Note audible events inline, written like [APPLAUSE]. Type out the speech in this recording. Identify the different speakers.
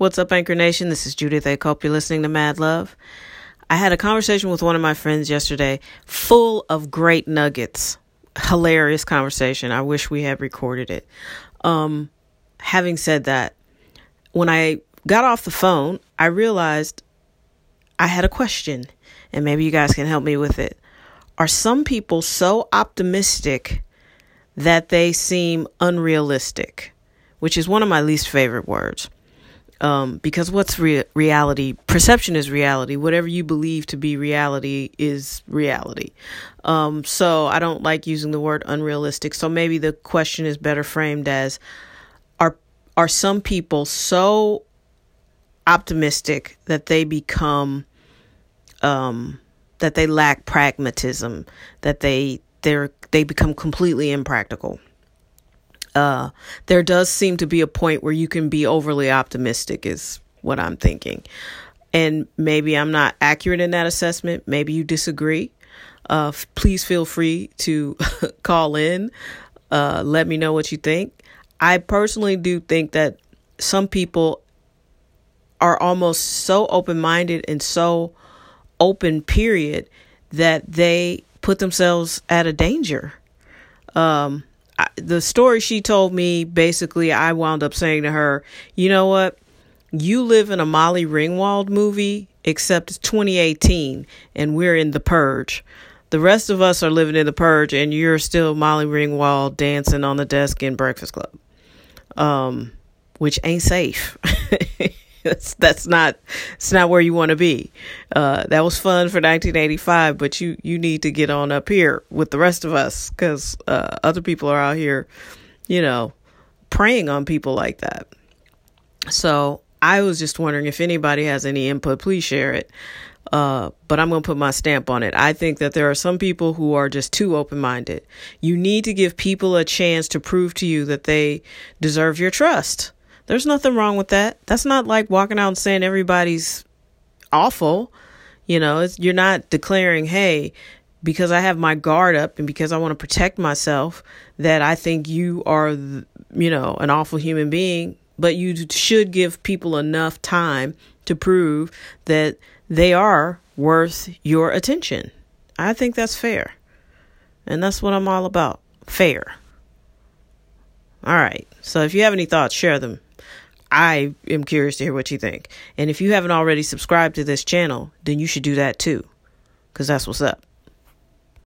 Speaker 1: What's up, Anchor Nation? This is Judith I hope You're listening to Mad Love. I had a conversation with one of my friends yesterday, full of great nuggets. Hilarious conversation. I wish we had recorded it. Um, having said that, when I got off the phone, I realized I had a question, and maybe you guys can help me with it. Are some people so optimistic that they seem unrealistic? Which is one of my least favorite words um, because what's re- reality? Perception is reality. Whatever you believe to be reality is reality. Um, so I don't like using the word unrealistic. So maybe the question is better framed as are are some people so optimistic that they become um, that they lack pragmatism, that they they're they become completely impractical uh, there does seem to be a point where you can be overly optimistic, is what I'm thinking. And maybe I'm not accurate in that assessment. Maybe you disagree. Uh, f- please feel free to [LAUGHS] call in. Uh, let me know what you think. I personally do think that some people are almost so open minded and so open, period, that they put themselves at a danger. Um, the story she told me basically I wound up saying to her, "You know what? You live in a Molly Ringwald movie except it's 2018 and we're in The Purge. The rest of us are living in The Purge and you're still Molly Ringwald dancing on the desk in Breakfast Club." Um which ain't safe. [LAUGHS] that's that's not it's not where you want to be. Uh, that was fun for 1985, but you you need to get on up here with the rest of us because uh, other people are out here, you know, preying on people like that. So I was just wondering if anybody has any input, please share it. Uh, but I'm going to put my stamp on it. I think that there are some people who are just too open minded. You need to give people a chance to prove to you that they deserve your trust. There's nothing wrong with that. That's not like walking out and saying everybody's awful. You know, you're not declaring, hey, because I have my guard up and because I want to protect myself, that I think you are, you know, an awful human being. But you should give people enough time to prove that they are worth your attention. I think that's fair. And that's what I'm all about fair. All right. So if you have any thoughts, share them. I am curious to hear what you think. And if you haven't already subscribed to this channel, then you should do that too, because that's what's up.